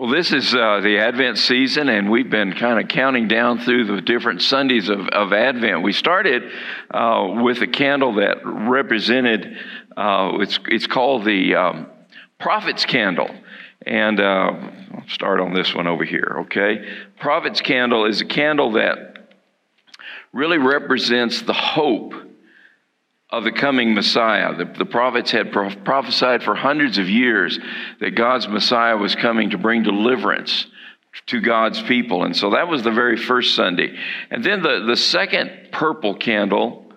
Well, this is uh, the Advent season, and we've been kind of counting down through the different Sundays of, of Advent. We started uh, with a candle that represented, uh, it's, it's called the um, Prophet's Candle. And uh, I'll start on this one over here, okay? Prophet's Candle is a candle that really represents the hope of the coming Messiah. The, the prophets had pro- prophesied for hundreds of years that God's Messiah was coming to bring deliverance to God's people. And so that was the very first Sunday. And then the, the second purple candle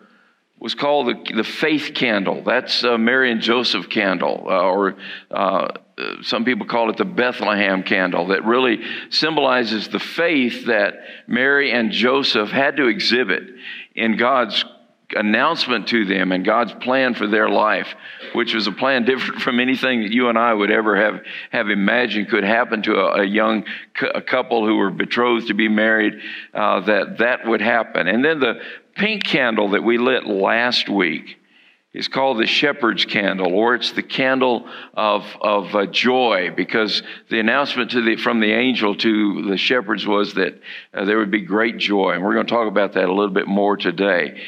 was called the, the faith candle. That's uh, Mary and Joseph candle, uh, or uh, some people call it the Bethlehem candle, that really symbolizes the faith that Mary and Joseph had to exhibit in God's announcement to them and God's plan for their life, which was a plan different from anything that you and I would ever have, have imagined could happen to a, a young a couple who were betrothed to be married, uh, that that would happen. And then the pink candle that we lit last week is called the shepherd's candle, or it's the candle of, of uh, joy, because the announcement to the, from the angel to the shepherds was that uh, there would be great joy. And we're going to talk about that a little bit more today.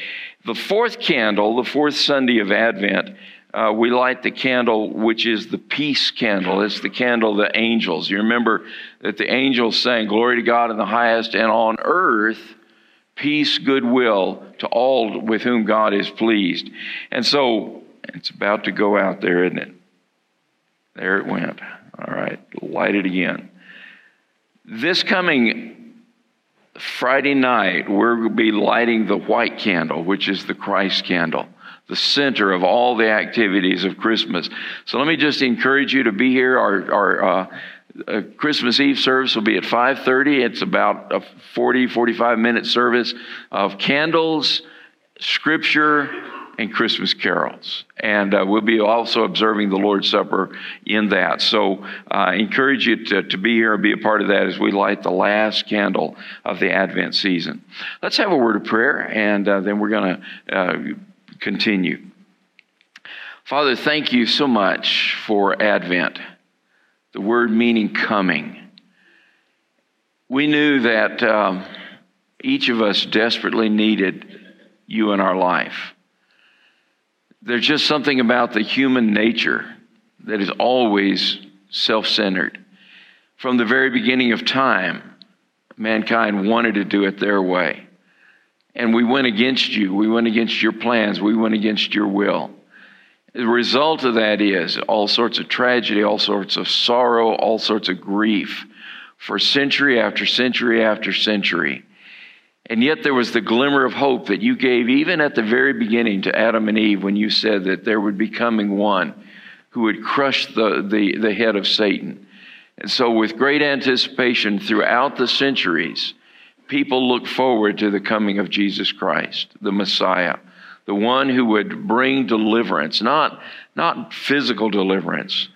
The fourth candle, the fourth Sunday of Advent, uh, we light the candle which is the peace candle. It's the candle of the angels. You remember that the angels sang, Glory to God in the highest, and on earth, peace, goodwill to all with whom God is pleased. And so it's about to go out there, isn't it? There it went. All right, light it again. This coming Friday night, to be lighting the white candle, which is the Christ candle, the center of all the activities of Christmas. So let me just encourage you to be here. Our, our uh, uh, Christmas Eve service will be at 5:30. It's about a 40, 45 minute service of candles, scripture, and Christmas carols. And uh, we'll be also observing the Lord's Supper in that. So I uh, encourage you to, to be here and be a part of that as we light the last candle of the Advent season. Let's have a word of prayer, and uh, then we're going to uh, continue. Father, thank you so much for Advent, the word meaning coming. We knew that um, each of us desperately needed you in our life. There's just something about the human nature that is always self centered. From the very beginning of time, mankind wanted to do it their way. And we went against you. We went against your plans. We went against your will. The result of that is all sorts of tragedy, all sorts of sorrow, all sorts of grief for century after century after century. And yet there was the glimmer of hope that you gave even at the very beginning to Adam and Eve when you said that there would be coming one who would crush the, the, the head of Satan. And so, with great anticipation throughout the centuries, people look forward to the coming of Jesus Christ, the Messiah, the one who would bring deliverance, not, not physical deliverance,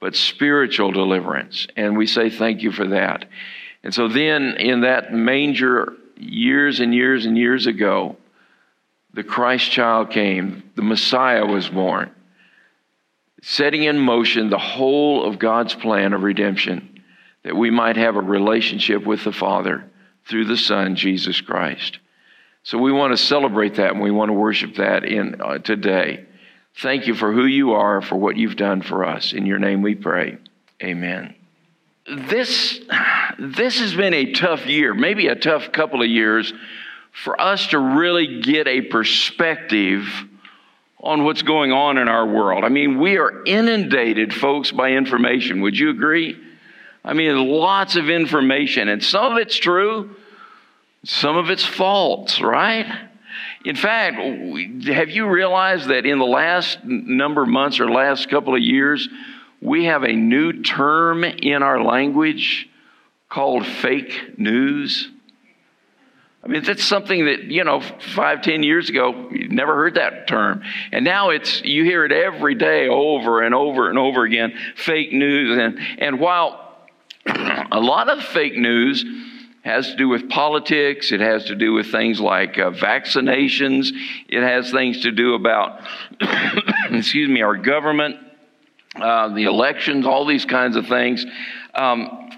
but spiritual deliverance. And we say thank you for that. And so, then in that manger years and years and years ago, the Christ child came, the Messiah was born, setting in motion the whole of God's plan of redemption, that we might have a relationship with the Father through the Son, Jesus Christ. So we want to celebrate that and we want to worship that in uh, today. Thank you for who you are, for what you've done for us. In your name we pray. Amen this, this has been a tough year, maybe a tough couple of years for us to really get a perspective on what's going on in our world. I mean, we are inundated, folks, by information. Would you agree? I mean, lots of information, and some of it's true, some of it's false, right? In fact, have you realized that in the last number of months or last couple of years, we have a new term in our language called fake news. I mean, that's something that, you know, five, ten years ago, you never heard that term. And now it's, you hear it every day over and over and over again, fake news. And, and while a lot of fake news has to do with politics, it has to do with things like uh, vaccinations, it has things to do about, excuse me, our government uh, the elections, all these kinds of things. Um,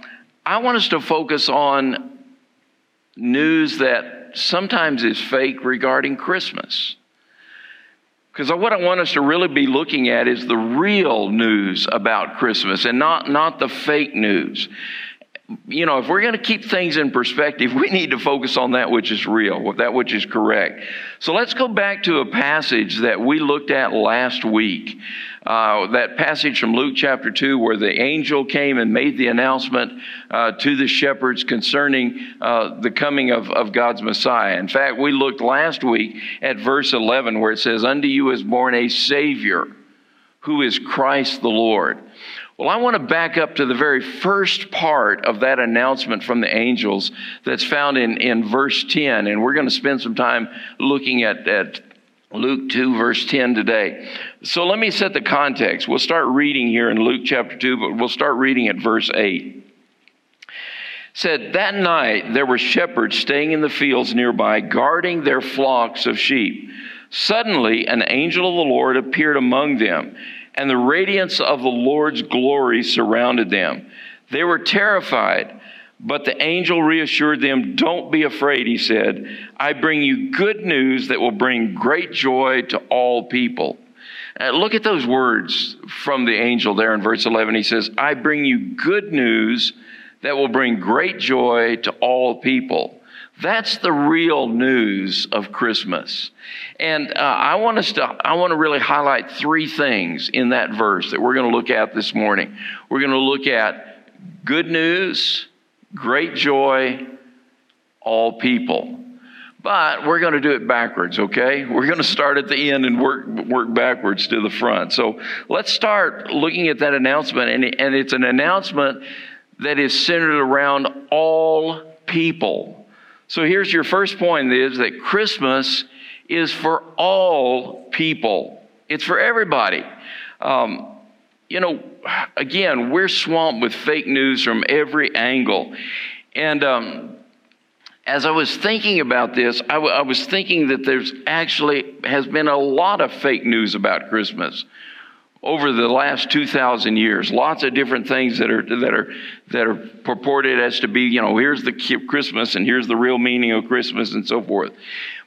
I want us to focus on news that sometimes is fake regarding Christmas. Because what I want us to really be looking at is the real news about Christmas and not, not the fake news you know, if we're going to keep things in perspective, we need to focus on that which is real, that which is correct. So let's go back to a passage that we looked at last week. Uh, that passage from Luke chapter 2, where the angel came and made the announcement uh, to the shepherds concerning uh, the coming of, of God's Messiah. In fact, we looked last week at verse 11, where it says, Unto you is born a Savior, who is Christ the Lord. Well, I want to back up to the very first part of that announcement from the angels that's found in, in verse 10. And we're going to spend some time looking at, at Luke 2, verse 10 today. So let me set the context. We'll start reading here in Luke chapter 2, but we'll start reading at verse 8 said that night there were shepherds staying in the fields nearby guarding their flocks of sheep suddenly an angel of the lord appeared among them and the radiance of the Lord's glory surrounded them. They were terrified, but the angel reassured them, Don't be afraid, he said. I bring you good news that will bring great joy to all people. Uh, look at those words from the angel there in verse 11. He says, I bring you good news that will bring great joy to all people. That's the real news of Christmas. And uh, I want us to, I want to really highlight three things in that verse that we're going to look at this morning. We're going to look at good news, great joy, all people. But we're going to do it backwards, okay? We're going to start at the end and work, work backwards to the front. So let's start looking at that announcement. And, and it's an announcement that is centered around all people. So here's your first point is that Christmas is for all people. It's for everybody. Um, you know, again, we're swamped with fake news from every angle. And um, as I was thinking about this, I, w- I was thinking that there's actually has been a lot of fake news about Christmas over the last 2000 years lots of different things that are that are that are purported as to be you know here's the christmas and here's the real meaning of christmas and so forth.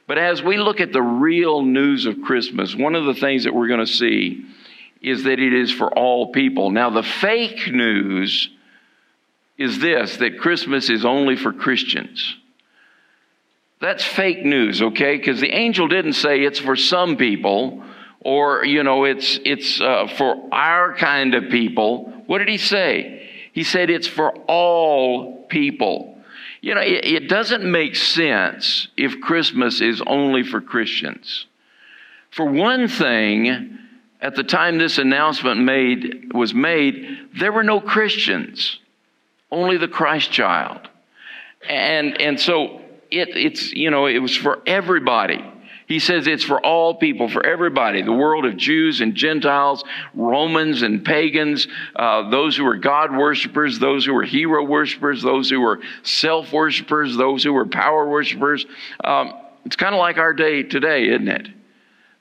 But as we look at the real news of christmas one of the things that we're going to see is that it is for all people. Now the fake news is this that christmas is only for christians. That's fake news okay? Because the angel didn't say it's for some people or you know it's it's uh, for our kind of people what did he say? He said it's for all people. You know it, it doesn't make sense if christmas is only for christians. For one thing at the time this announcement made was made there were no christians only the christ child. And and so it, it's you know it was for everybody he says it's for all people, for everybody, the world of Jews and Gentiles, Romans and pagans, uh, those who are God worshippers, those who are hero worshippers, those who are self worshippers, those who are power worshippers. Um, it's kind of like our day today, isn't it?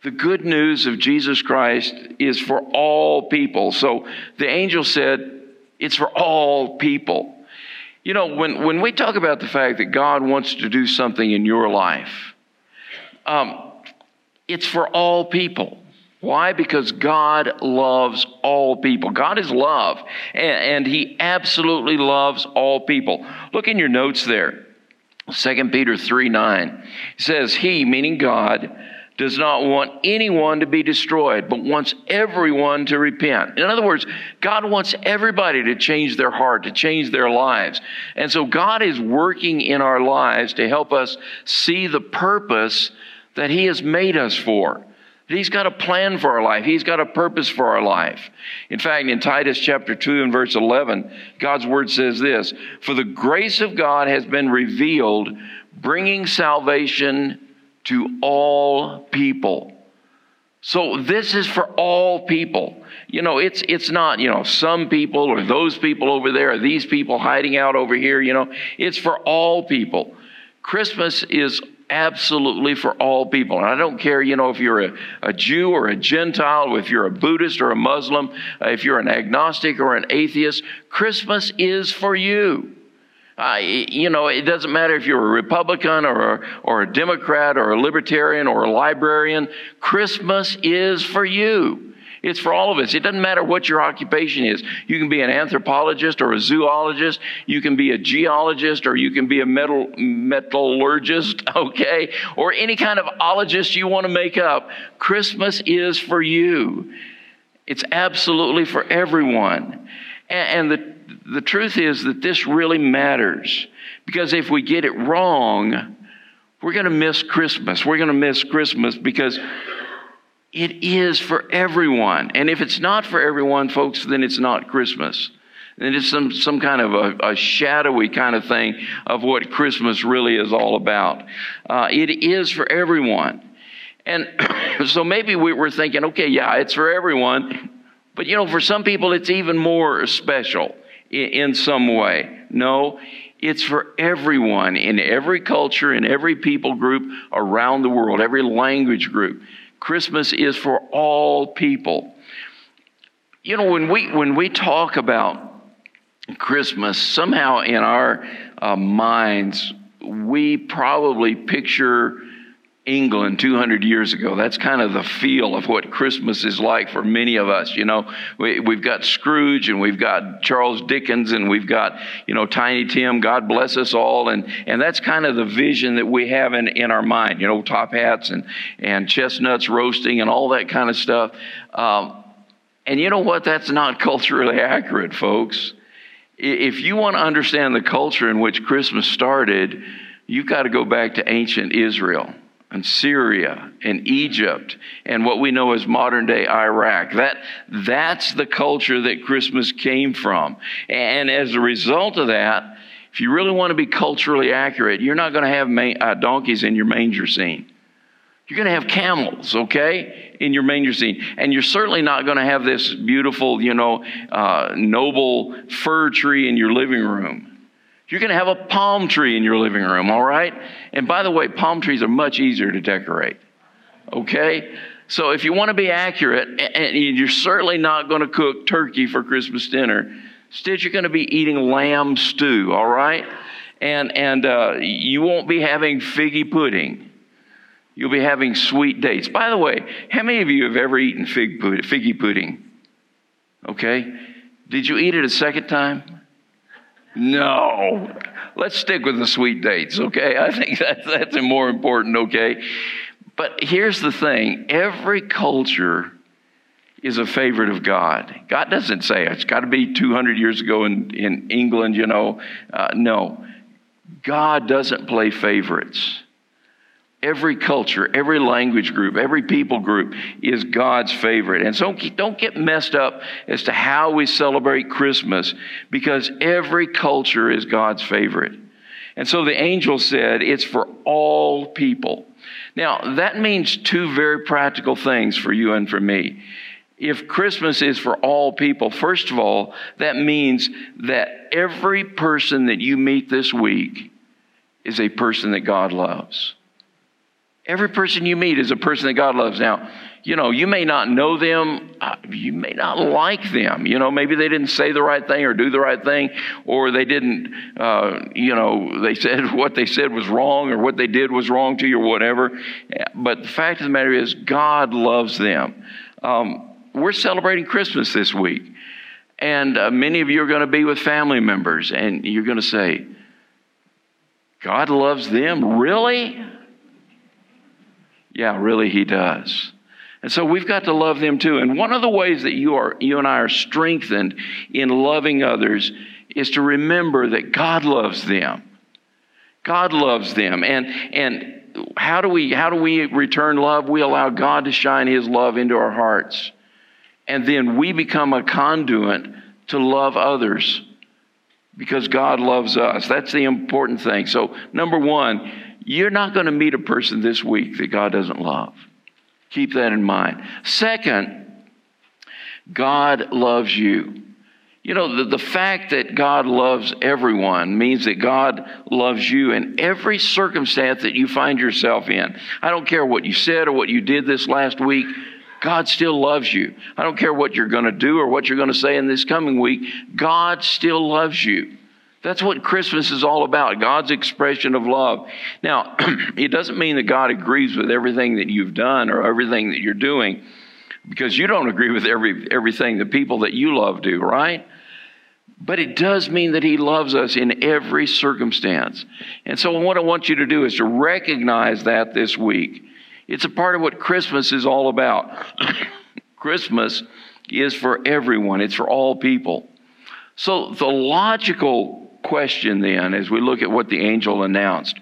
The good news of Jesus Christ is for all people. So the angel said, it's for all people. You know, when, when we talk about the fact that God wants to do something in your life, um, it's for all people. Why? Because God loves all people. God is love, and, and, He absolutely loves all people. Look in your notes there. 2 Peter 3 9 says, He, meaning God, does not want anyone to be destroyed, but wants everyone to repent. In other words, God wants everybody to change their heart, to change their lives. And so God is working in our lives to help us see the purpose that He has made us for. He's got a plan for our life. He's got a purpose for our life. In fact, in Titus chapter 2 and verse 11, God's word says this For the grace of God has been revealed, bringing salvation to all people. So this is for all people. You know, it's it's not, you know, some people or those people over there or these people hiding out over here, you know. It's for all people. Christmas is absolutely for all people. And I don't care, you know, if you're a, a Jew or a Gentile, if you're a Buddhist or a Muslim, uh, if you're an agnostic or an atheist, Christmas is for you. Uh, you know, it doesn't matter if you're a Republican or a, or a Democrat or a Libertarian or a librarian. Christmas is for you. It's for all of us. It doesn't matter what your occupation is. You can be an anthropologist or a zoologist. You can be a geologist or you can be a metal, metallurgist, okay? Or any kind of ologist you want to make up. Christmas is for you. It's absolutely for everyone. And, and the, the truth is that this really matters because if we get it wrong, we're going to miss Christmas. We're going to miss Christmas because it is for everyone. And if it's not for everyone, folks, then it's not Christmas. And it's some, some kind of a, a shadowy kind of thing of what Christmas really is all about. Uh, it is for everyone. And so maybe we were thinking, okay, yeah, it's for everyone. But you know, for some people, it's even more special in, in some way. No, it's for everyone in every culture, in every people group around the world, every language group. Christmas is for all people. You know, when we, when we talk about Christmas, somehow in our uh, minds, we probably picture England 200 years ago. That's kind of the feel of what Christmas is like for many of us. You know, we, have got Scrooge and we've got Charles Dickens and we've got, you know, Tiny Tim, God bless us all. And, and that's kind of the vision that we have in, in our mind, you know, top hats and, and chestnuts roasting and all that kind of stuff. Um, and you know what? That's not culturally accurate, folks. If you want to understand the culture in which Christmas started, you've got to go back to ancient Israel and Syria and Egypt and what we know as modern day Iraq. That, that's the culture that Christmas came from. And as a result of that, if you really want to be culturally accurate, you're not going to have ma- uh, donkeys in your manger scene. You're going to have camels, okay, in your manger scene. And you're certainly not going to have this beautiful, you know, uh, noble fir tree in your living room. You're going to have a palm tree in your living room, all right? And by the way, palm trees are much easier to decorate, okay? So if you want to be accurate, and you're certainly not going to cook turkey for Christmas dinner, instead you're going to be eating lamb stew, all right? And, and uh, you won't be having figgy pudding. You'll be having sweet dates. By the way, how many of you have ever eaten fig pudding, figgy pudding? Okay. Did you eat it a second time? No. Let's stick with the sweet dates, okay? I think that's, that's more important, okay? But here's the thing every culture is a favorite of God. God doesn't say it's got to be 200 years ago in, in England, you know. Uh, no. God doesn't play favorites. Every culture, every language group, every people group is God's favorite. And so don't get messed up as to how we celebrate Christmas because every culture is God's favorite. And so the angel said, it's for all people. Now, that means two very practical things for you and for me. If Christmas is for all people, first of all, that means that every person that you meet this week is a person that God loves. Every person you meet is a person that God loves. Now, you know, you may not know them, you may not like them. You know, maybe they didn't say the right thing or do the right thing, or they didn't, uh, you know, they said what they said was wrong or what they did was wrong to you or whatever. But the fact of the matter is, God loves them. Um, we're celebrating Christmas this week, and uh, many of you are going to be with family members, and you're going to say, God loves them? Really? Yeah, really, He does. And so we've got to love them too. And one of the ways that you are, you and I are strengthened in loving others is to remember that God loves them. God loves them. And, and how do we, how do we return love? We allow God to shine His love into our hearts. And then we become a conduit to love others because God loves us. That's the important thing. So, number one, you're not going to meet a person this week that God doesn't love. Keep that in mind. Second, God loves you. You know, the, the fact that God loves everyone means that God loves you in every circumstance that you find yourself in. I don't care what you said or what you did this last week. God still loves you. I don't care what you're going to do or what you're going to say in this coming week. God still loves you. That's what Christmas is all about God's expression of love. Now, it doesn't mean that God agrees with everything that you've done or everything that you're doing because you don't agree with every, everything the people that you love do, right? But it does mean that He loves us in every circumstance. And so, what I want you to do is to recognize that this week. It's a part of what Christmas is all about. Christmas is for everyone, it's for all people. So, the logical question then, as we look at what the angel announced,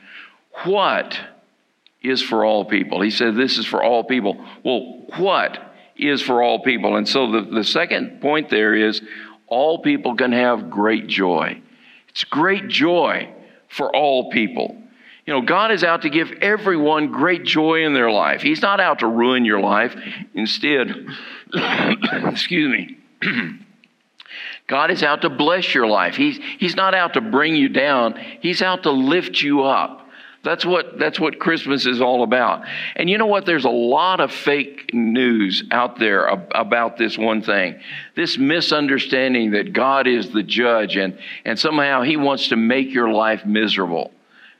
what is for all people? He said, This is for all people. Well, what is for all people? And so, the, the second point there is all people can have great joy. It's great joy for all people. You know, God is out to give everyone great joy in their life. He's not out to ruin your life. Instead, excuse me. God is out to bless your life. He's, he's not out to bring you down. He's out to lift you up. That's what, that's what Christmas is all about. And you know what? There's a lot of fake news out there about this one thing. This misunderstanding that God is the judge and, and somehow he wants to make your life miserable.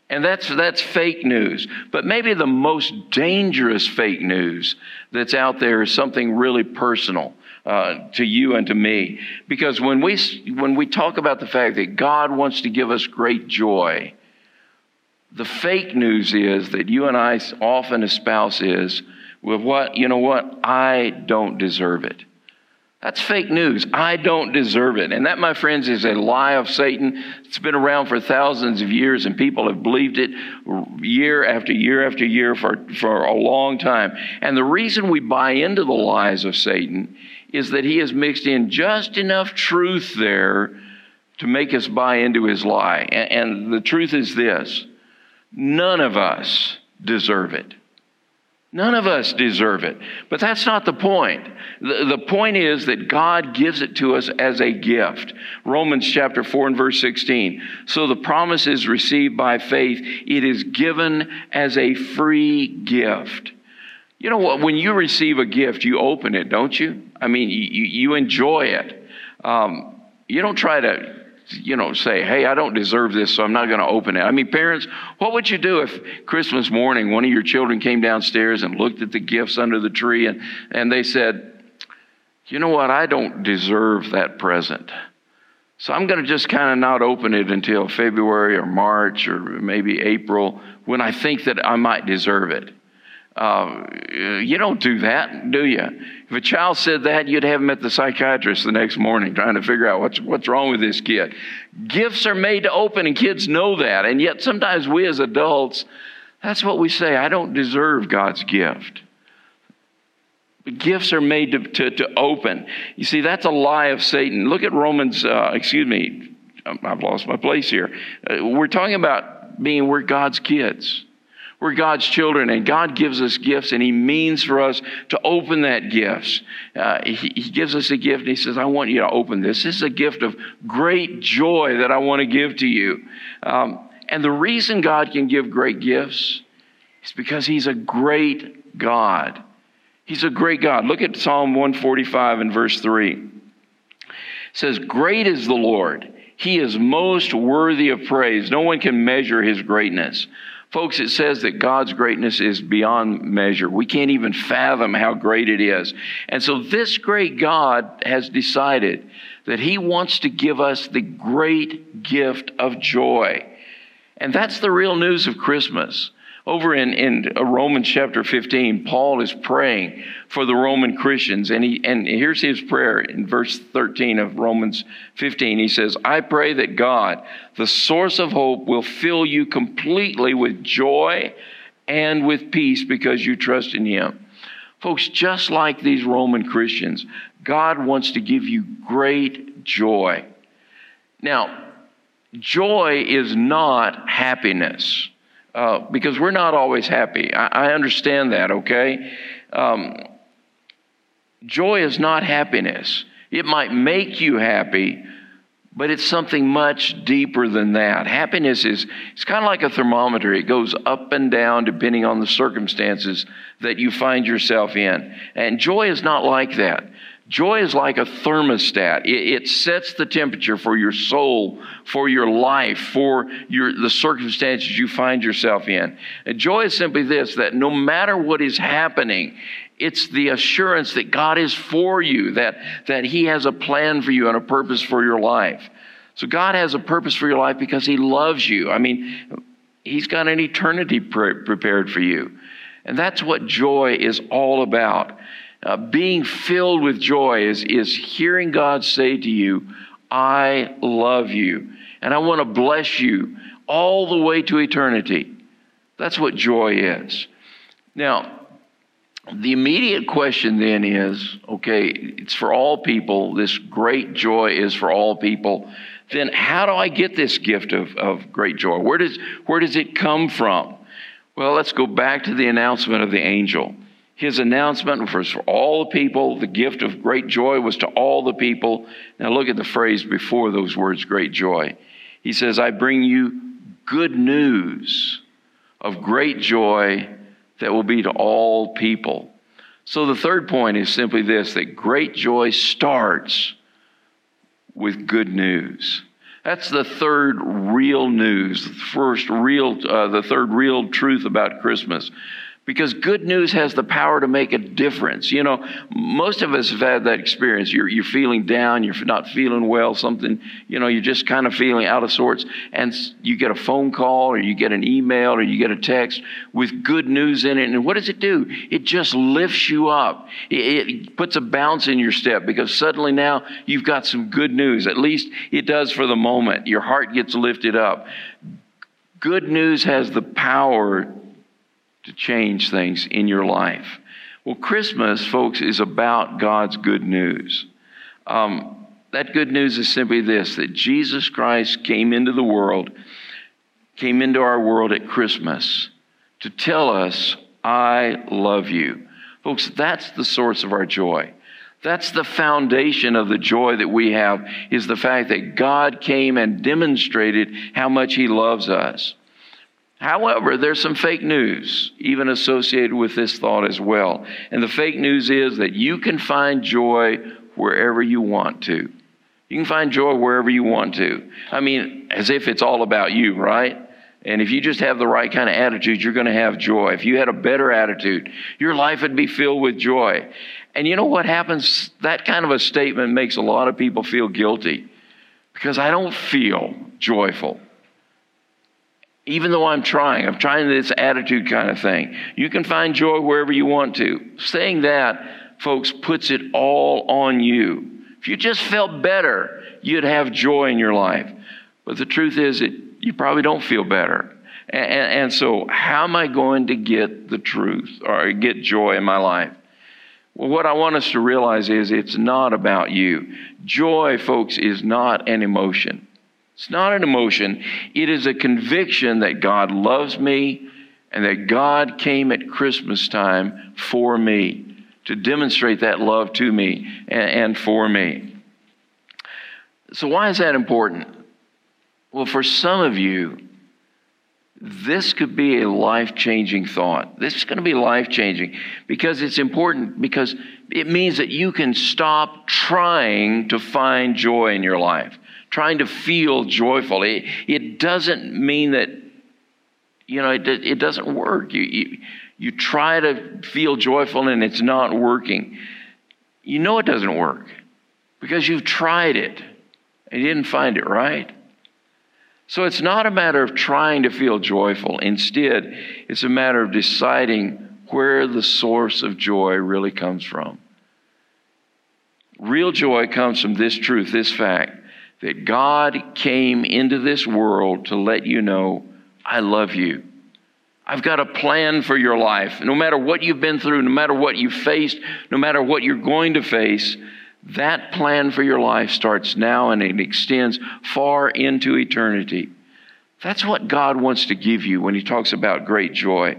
And that's, that's fake news. But maybe the most dangerous fake news that's out there is something really personal. Uh, to you and to me. Because when we, when we talk about the fact that God wants to give us great joy, the fake news is that you and I often espouse is, with what, you know what, I don't deserve it. That's fake news. I don't deserve it. And that, my friends, is a lie of Satan. It's been around for thousands of years, and people have believed it year after year after year for, for a long time. And the reason we buy into the lies of Satan is that he has mixed in just enough truth there to make us buy into his lie. And, and the truth is this None of us deserve it. None of us deserve it. But that's not the point. The, the point is that God gives it to us as a gift. Romans chapter 4 and verse 16. So the promise is received by faith, it is given as a free gift. You know what? When you receive a gift, you open it, don't you? I mean, you, you enjoy it. Um, you don't try to you know, say, hey, I don't deserve this, so I'm not going to open it. I mean, parents, what would you do if Christmas morning one of your children came downstairs and looked at the gifts under the tree and, and they said, you know what, I don't deserve that present. So I'm going to just kind of not open it until February or March or maybe April when I think that I might deserve it. Uh, you don't do that, do you? If a child said that, you'd have him at the psychiatrist the next morning trying to figure out what's, what's wrong with this kid. Gifts are made to open, and kids know that. And yet, sometimes we as adults, that's what we say I don't deserve God's gift. But gifts are made to, to, to open. You see, that's a lie of Satan. Look at Romans, uh, excuse me, I've lost my place here. Uh, we're talking about being, we're God's kids. We're God's children, and God gives us gifts, and He means for us to open that gift. Uh, he, he, gives us a gift, and He says, I want you to open this. This is a gift of great joy that I want to give to you. Um, and the reason God can give great gifts is because He's a great God. He's a great God. Look at Psalm 145 and verse 3. It says, Great is the Lord. He is most worthy of praise. No one can measure his greatness. Folks, it says that God's greatness is beyond measure. We can't even fathom how great it is. And so this great God has decided that he wants to give us the great gift of joy. And that's the real news of Christmas. Over in, in uh, Romans chapter 15, Paul is praying for the Roman Christians. And, he, and here's his prayer in verse 13 of Romans 15. He says, I pray that God, the source of hope, will fill you completely with joy and with peace because you trust in him. Folks, just like these Roman Christians, God wants to give you great joy. Now, joy is not happiness uh, because we're not always happy. I, I understand that, okay? Um, joy is not happiness. It might make you happy, but it's something much deeper than that. Happiness is it's kind of like a thermometer. It goes up and down depending on the circumstances that you find yourself in. And joy is not like that. Joy is like a thermostat. It, it, sets the temperature for your soul, for your life, for your, the circumstances you find yourself in. And joy is simply this that no matter what is happening, it's the assurance that God is for you, that, that He has a plan for you and a purpose for your life. So God has a purpose for your life because He loves you. I mean, He's got an eternity pre- prepared for you. And that's what joy is all about. Uh, being filled with joy is, is hearing God say to you, I love you, and I want to bless you all the way to eternity. That's what joy is. Now, the immediate question then is okay, it's for all people. This great joy is for all people. Then, how do I get this gift of, of great joy? Where does, where does it come from? Well, let's go back to the announcement of the angel. His announcement was for all the people. The gift of great joy was to all the people. Now, look at the phrase before those words, great joy. He says, I bring you good news of great joy that will be to all people. So, the third point is simply this that great joy starts with good news. That's the third real news, the first real, uh, the third real truth about Christmas because good news has the power to make a difference. You know, most of us have had that experience. You're, you're feeling down, you're not feeling well, something, you know, you're just kind of feeling out of sorts, and you get a phone call or you get an email or you get a text with good news in it. And what does it do? It just lifts you up. It, it puts a bounce in your step because suddenly now you've got some good news. At least it does for the moment. Your heart gets lifted up. Good news has the power to change things in your life. Well, Christmas, folks, is about God's good news. Um, that good news is simply this that Jesus Christ came into the world, came into our world at Christmas to tell us, I love you. Folks, that's the source of our joy. That's the foundation of the joy that we have is the fact that God came and demonstrated how much he loves us. However, there's some fake news even associated with this thought as well. And the fake news is that you can find joy wherever you want to. You can find joy wherever you want to. I mean, as if it's all about you, right? And if you just have the right kind of attitude, you're going to have joy. If you had a better attitude, your life would be filled with joy. And you know what happens? That kind of a statement makes a lot of people feel guilty because I don't feel joyful even though I'm trying, I'm trying this attitude kind of thing. You can find joy wherever you want to. Saying that, folks, puts it all on you. If you just felt better, you'd have joy in your life. But the truth is that you probably don't feel better. And, and, so, how am I going to get the truth or get joy in my life? Well, what I want us to realize is it's not about you. Joy, folks, is not an emotion. It's not an emotion, it is a conviction that God loves me and that God came at Christmas time for me to demonstrate that love to me and, for me. So, why is that important? Well, for some of you, this could be a life changing thought. This is going to be life changing because it's important because it means that you can stop trying to find joy in your life trying to feel joyful. It, it doesn't mean that, you know, it, it doesn't work. You, you, you try to feel joyful and it's not working. You know it doesn't work because you've tried it and you didn't find it right. So it's not a matter of trying to feel joyful. Instead, it's a matter of deciding where the source of joy really comes from. Real joy comes from this truth, this fact that God came into this world to let you know, I love you. I've got a plan for your life. No matter what you've been through, no matter what you've faced, no matter what you're going to face, that plan for your life starts now and it extends far into eternity. That's what God wants to give you when He talks about great joy.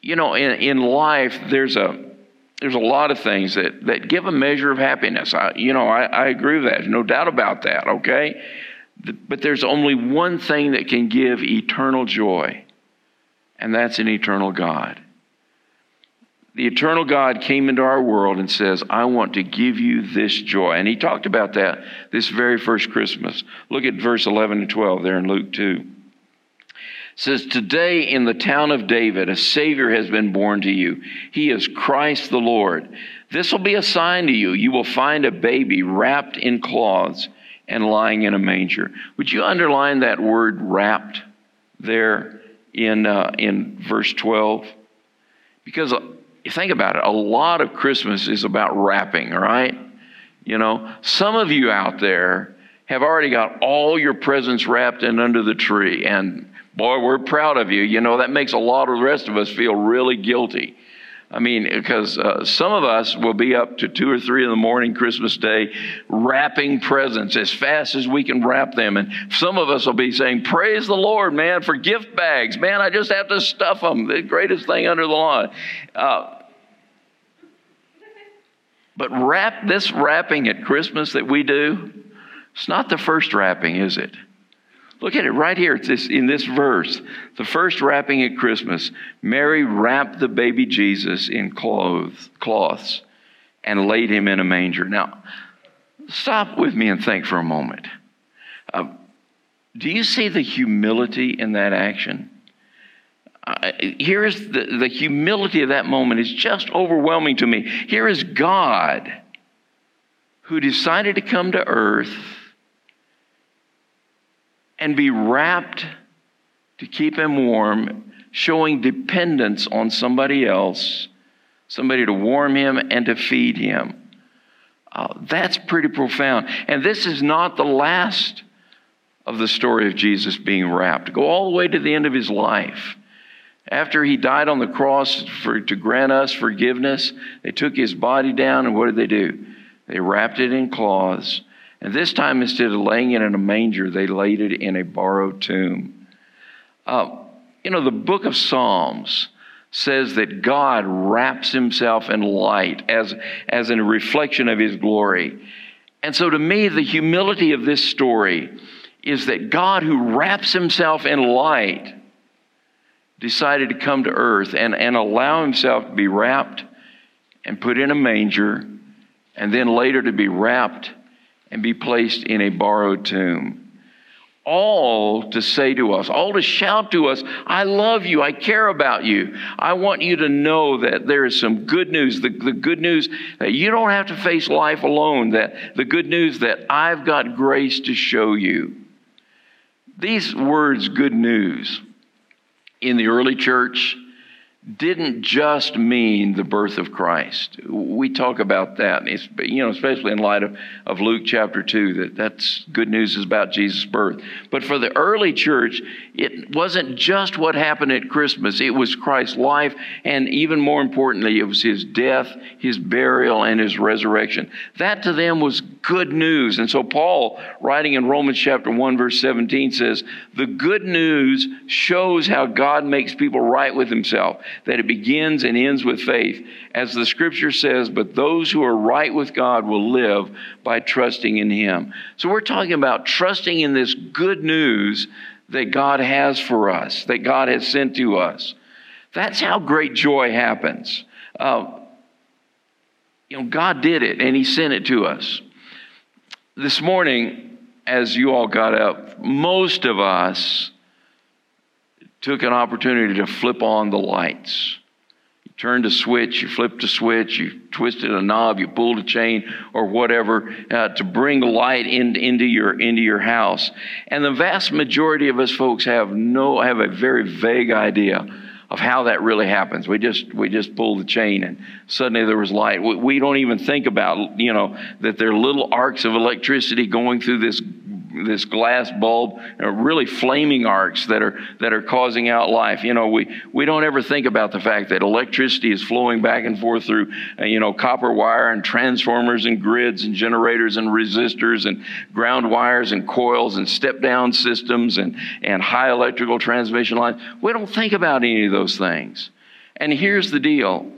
You know, in, in life, there's a, there's a lot of things that, that give a measure of happiness. I, you know, I, I agree with that. no doubt about that, okay? But there's only one thing that can give eternal joy, and that's an eternal God. The eternal God came into our world and says, I want to give you this joy. And he talked about that this very first Christmas. Look at verse 11 and 12 there in Luke 2 says, Today in the town of David, a Savior has been born to you. He is Christ the Lord. This will be a sign to you. You will find a baby wrapped in cloths and lying in a manger. Would you underline that word wrapped there in, uh, in verse 12? Because uh, you think about it, a lot of Christmas is about wrapping, right? You know, some of you out there have already got all your presents wrapped and under the tree. And Boy, we're proud of you. You know, that makes a lot of the rest of us feel really guilty. I mean, because uh, some of us will be up to two or three in the morning Christmas Day wrapping presents as fast as we can wrap them. And some of us will be saying, Praise the Lord, man, for gift bags. Man, I just have to stuff them. The greatest thing under the lawn. Uh, but wrap this wrapping at Christmas that we do, it's not the first wrapping, is it? Look at it right here. It's this, in this verse. The first wrapping at Christmas. Mary wrapped the baby Jesus in clothes, cloths and laid him in a manger. Now, stop with me and think for a moment. Uh, do you see the humility in that action? Uh, here is the, the humility of that moment is just overwhelming to me. Here is God who decided to come to earth and be wrapped to keep him warm, showing dependence on somebody else, somebody to warm him and to feed him. Uh, that's pretty profound. And this is not the last of the story of Jesus being wrapped. Go all the way to the end of his life. After he died on the cross for, to grant us forgiveness, they took his body down, and what did they do? They wrapped it in cloths and this time, instead of laying it in a manger, they laid it in a borrowed tomb. Uh, you know, the book of Psalms says that God wraps himself in light as, as a reflection of his glory. And so, to me, the humility of this story is that God, who wraps himself in light, decided to come to earth and, and allow himself to be wrapped and put in a manger, and then later to be wrapped and be placed in a borrowed tomb. All to say to us, all to shout to us, I love you, I care about you. I want you to know that there is some good news, the, the good news that you don't have to face life alone, that the good news that I've got grace to show you. These words, good news, in the early church, didn't just mean the birth of Christ. We talk about that, you know, especially in light of, of Luke chapter 2, that that's good news is about Jesus' birth. But for the early church, it wasn't just what happened at Christmas, it was Christ's life, and even more importantly, it was his death, his burial, and his resurrection. That to them was good news. And so Paul, writing in Romans chapter 1, verse 17, says, The good news shows how God makes people right with himself that it begins and ends with faith. As the scripture says, but those who are right with God will live by trusting in Him. So we're talking about trusting in this good news that God has for us, that God has sent to us. That's how great joy happens. Uh, you know, God did it and He sent it to us. This morning, as you all got up, most of us took an opportunity to flip on the lights. You turned a switch, you flipped a switch, you twisted a knob, you pulled a chain or whatever uh, to bring light in, into your into your house. And the vast majority of us folks have no have a very vague idea of how that really happens. We just we just pull the chain and suddenly there was light. We, we, don't even think about you know that there are little arcs of electricity going through this this glass bulb, you know, really flaming arcs that are that are causing out life. You know, we we don't ever think about the fact that electricity is flowing back and forth through uh, you know copper wire and transformers and grids and generators and resistors and ground wires and coils and step down systems and and high electrical transmission lines. We don't think about any of those things. And here's the deal.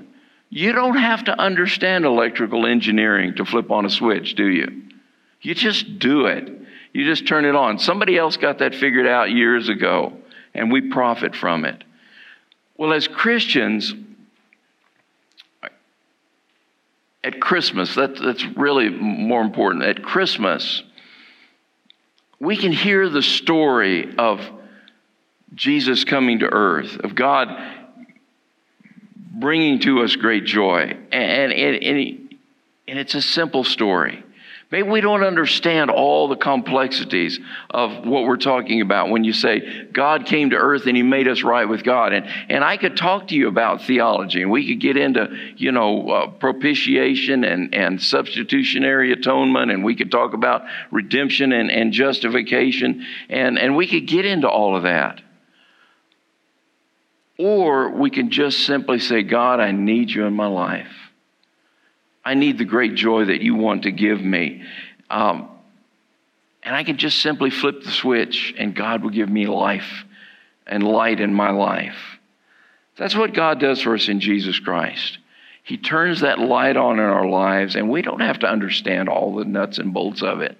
You don't have to understand electrical engineering to flip on a switch, do you? You just do it. You just turn it on. Somebody else got that figured out years ago, and we profit from it. Well, as Christians, at Christmas, that, that's really more important. At Christmas, we can hear the story of Jesus coming to earth, of God bringing to us great joy. And, and, and, and it's a simple story. Maybe we don't understand all the complexities of what we're talking about when you say God came to earth and he made us right with God. And, and I could talk to you about theology and we could get into, you know, uh, propitiation and, and substitutionary atonement and we could talk about redemption and, and justification and, and we could get into all of that. Or we can just simply say, God, I need you in my life. I need the great joy that you want to give me. Um, and I can just simply flip the switch, and God will give me life and light in my life. That's what God does for us in Jesus Christ. He turns that light on in our lives, and we don't have to understand all the nuts and bolts of it.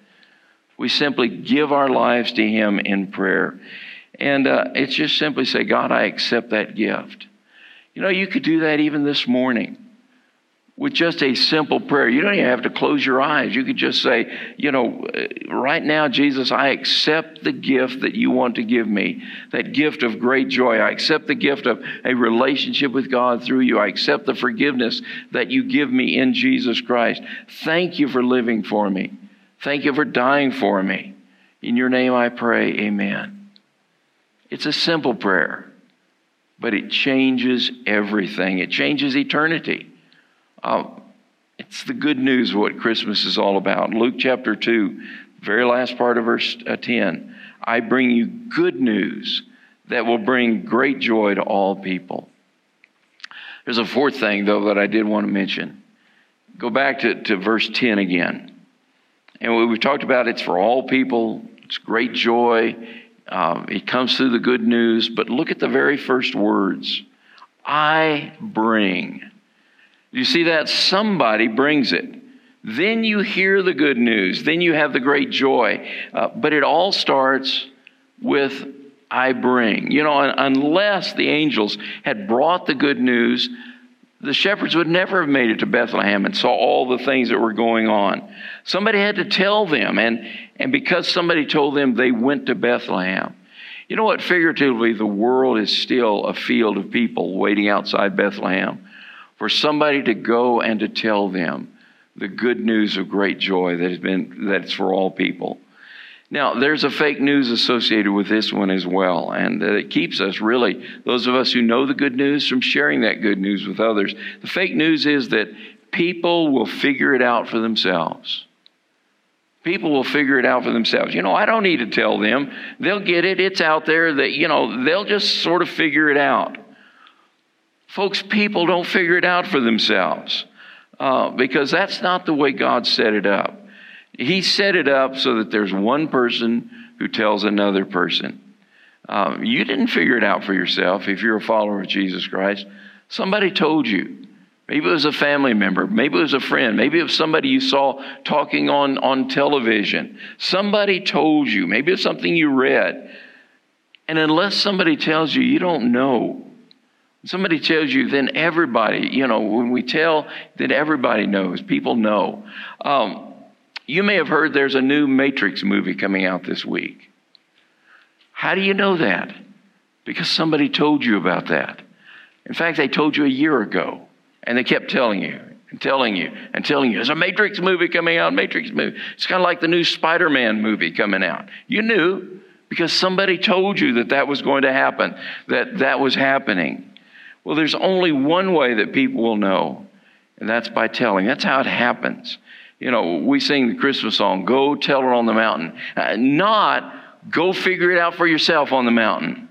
We simply give our lives to Him in prayer. And uh, it's just simply say, God, I accept that gift. You know, you could do that even this morning with just a simple prayer. You don't even have to close your eyes. You could just say, you know, uh, right now, Jesus, I accept the gift that you want to give me, that gift of great joy. I accept the gift of a relationship with God through you. I accept the forgiveness that you give me in Jesus Christ. Thank you for living for me. Thank you for dying for me. In your name I pray, amen. It's a simple prayer, but it changes everything. It changes eternity. Uh, it's the good news of what Christmas is all about. Luke chapter 2, very last part of verse uh, 10. I bring you good news that will bring great joy to all people. There's a fourth thing, though, that I did want to mention. Go back to, to verse 10 again. And we've talked about it's for all people, it's great joy, um, it comes through the good news, but look at the very first words I bring. You see that? Somebody brings it. Then you hear the good news. Then you have the great joy. Uh, but it all starts with I bring. You know, unless the angels had brought the good news, the shepherds would never have made it to Bethlehem and saw all the things that were going on. Somebody had to tell them, and, and because somebody told them, they went to Bethlehem. You know what? Figuratively, the world is still a field of people waiting outside Bethlehem for somebody to go and to tell them the good news of great joy that has been that it's for all people. Now, there's a fake news associated with this one as well, and it keeps us really, those of us who know the good news, from sharing that good news with others. The fake news is that people will figure it out for themselves. People will figure it out for themselves. You know, I don't need to tell them. They'll get it. It's out there that, you know, they'll just sort of figure it out. Folks, people don't figure it out for themselves uh, because that's not the way God set it up. He set it up so that there's one person who tells another person. Um, you didn't figure it out for yourself if you're a follower of Jesus Christ. Somebody told you. Maybe it was a family member. Maybe it was a friend. Maybe it was somebody you saw talking on, on television. Somebody told you. Maybe it's something you read. And unless somebody tells you, you don't know. Somebody tells you, then everybody, you know, when we tell, then everybody knows. People know. Um, you may have heard there's a new Matrix movie coming out this week. How do you know that? Because somebody told you about that. In fact, they told you a year ago, and they kept telling you and telling you and telling you. There's a Matrix movie coming out, Matrix movie. It's kind of like the new Spider Man movie coming out. You knew because somebody told you that that was going to happen, that that was happening. Well, there's only one way that people will know, and that's by telling. That's how it happens. You know, we sing the Christmas song, Go Tell It on the Mountain. Uh, not go figure it out for yourself on the mountain,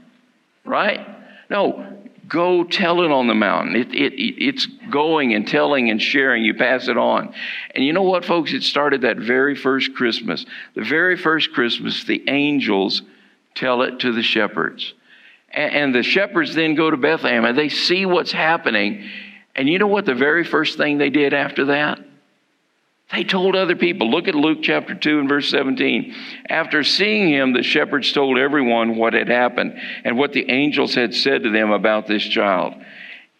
right? No, go tell it on the mountain. It, it, it's going and telling and sharing. You pass it on. And you know what, folks? It started that very first Christmas. The very first Christmas, the angels tell it to the shepherds. And, the shepherds then go to Bethlehem and they see what's happening And you know what the very first thing they did after that? They told other people. Look at Luke chapter 2 and verse 17. After seeing him, the shepherds told everyone what had happened and what the angels had said to them about this child.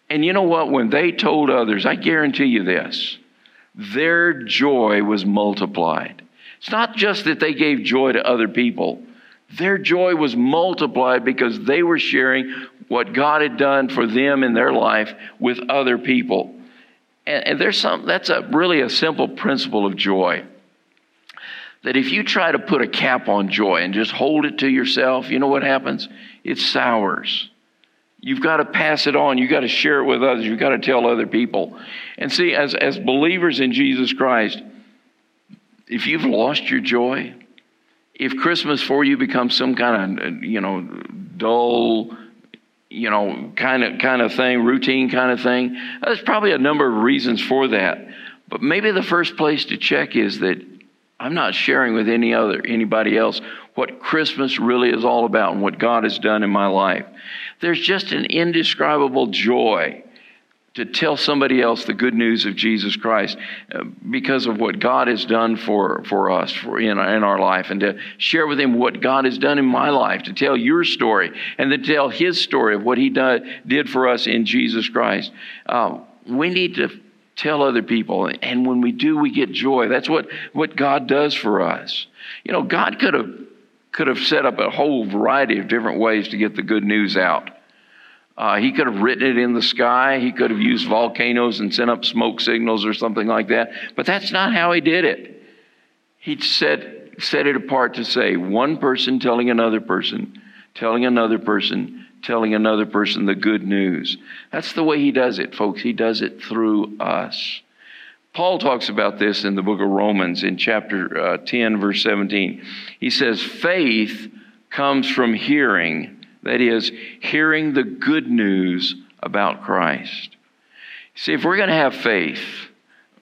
And you know what? When they told others, I guarantee you this, their joy was multiplied. It's not just that they gave joy to other people, their joy was multiplied because they were sharing what God had done for them in their life with other people. And, and there's some, that's a, really a simple principle of joy. That if you try to put a cap on joy and just hold it to yourself, you know what happens? It sours. You've got to pass it on. You've got to share it with others. You've got to tell other people. And see, as, as believers in Jesus Christ, if you've lost your joy, if Christmas for you becomes some kind of, you know, dull, you know, kind of kind of thing, routine kind of thing, there's probably a number of reasons for that. But maybe the first place to check is that I'm not sharing with any other anybody else what Christmas really is all about and what God has done in my life. There's just an indescribable joy to tell somebody else the good news of Jesus Christ uh, because of what God has done for, for us for in, in our life and to share with him what God has done in my life, to tell your story and to tell his story of what he do, did for us in Jesus Christ. Uh, we need to tell other people and when we do we get joy. That's what what god does for us. You know god could have could have set up a whole variety of different ways to get the good news out uh, he could have written it in the sky. He could have used volcanoes and sent up smoke signals or something like that. But that's not how he did it. He set, set it apart to say one person telling another person, telling another person, telling another person the good news. That's the way he does it, folks. He does it through us. Paul talks about this in the book of Romans in chapter uh, 10, verse 17. He says, Faith comes from hearing that is, hearing the good news about Christ. See, if we're going to have faith,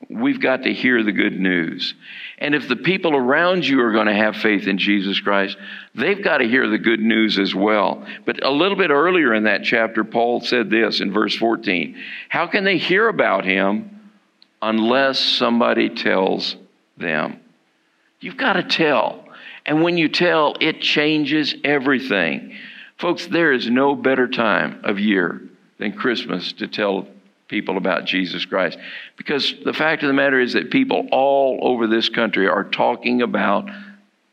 we've got to hear the good news. And if the people around you are going to have faith in Jesus Christ, they've got to hear the good news as well. But a little bit earlier in that chapter, Paul said this in verse 14 How can they hear about him unless somebody tells them? You've got to tell. And when you tell, it changes everything. Folks, there is no better time of year than Christmas to tell people about Jesus Christ. Because the fact of the matter is that people all over this country are talking about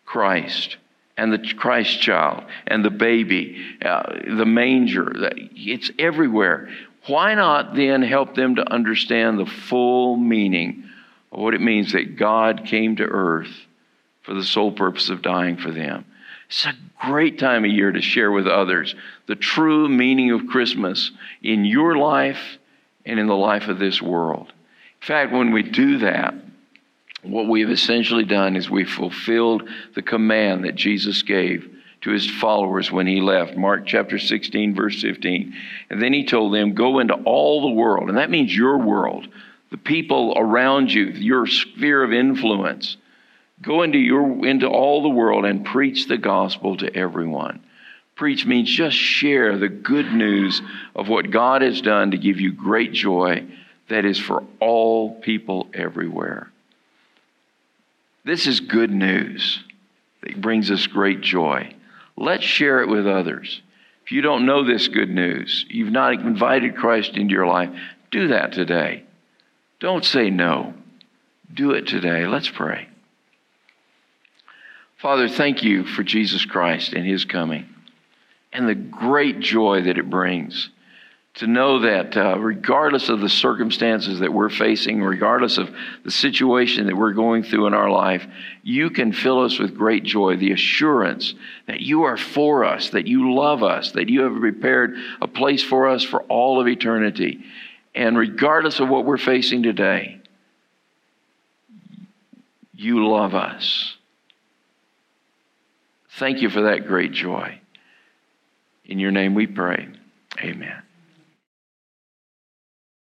Christ and the Christ child and the baby, uh, the manger. It's everywhere. Why not then help them to understand the full meaning of what it means that God came to earth for the sole purpose of dying for them? It's a great time of year to share with others the true meaning of Christmas in your life and in the life of this world. In fact, when we do that, what we've essentially done is we've fulfilled the command that Jesus gave to his followers when he left. Mark chapter 16, verse 15. And then he told them, Go into all the world, and that means your world, the people around you, your sphere of influence. Go into, your, into all the world and preach the gospel to everyone. Preach means just share the good news of what God has done to give you great joy that is for all people everywhere. This is good news that brings us great joy. Let's share it with others. If you don't know this good news, you've not invited Christ into your life, do that today. Don't say no. Do it today. Let's pray. Father, thank you for Jesus Christ and his coming and the great joy that it brings to know that uh, regardless of the circumstances that we're facing, regardless of the situation that we're going through in our life, you can fill us with great joy, the assurance that you are for us, that you love us, that you have prepared a place for us for all of eternity. And regardless of what we're facing today, you love us. Thank you for that great joy. In your name we pray. Amen.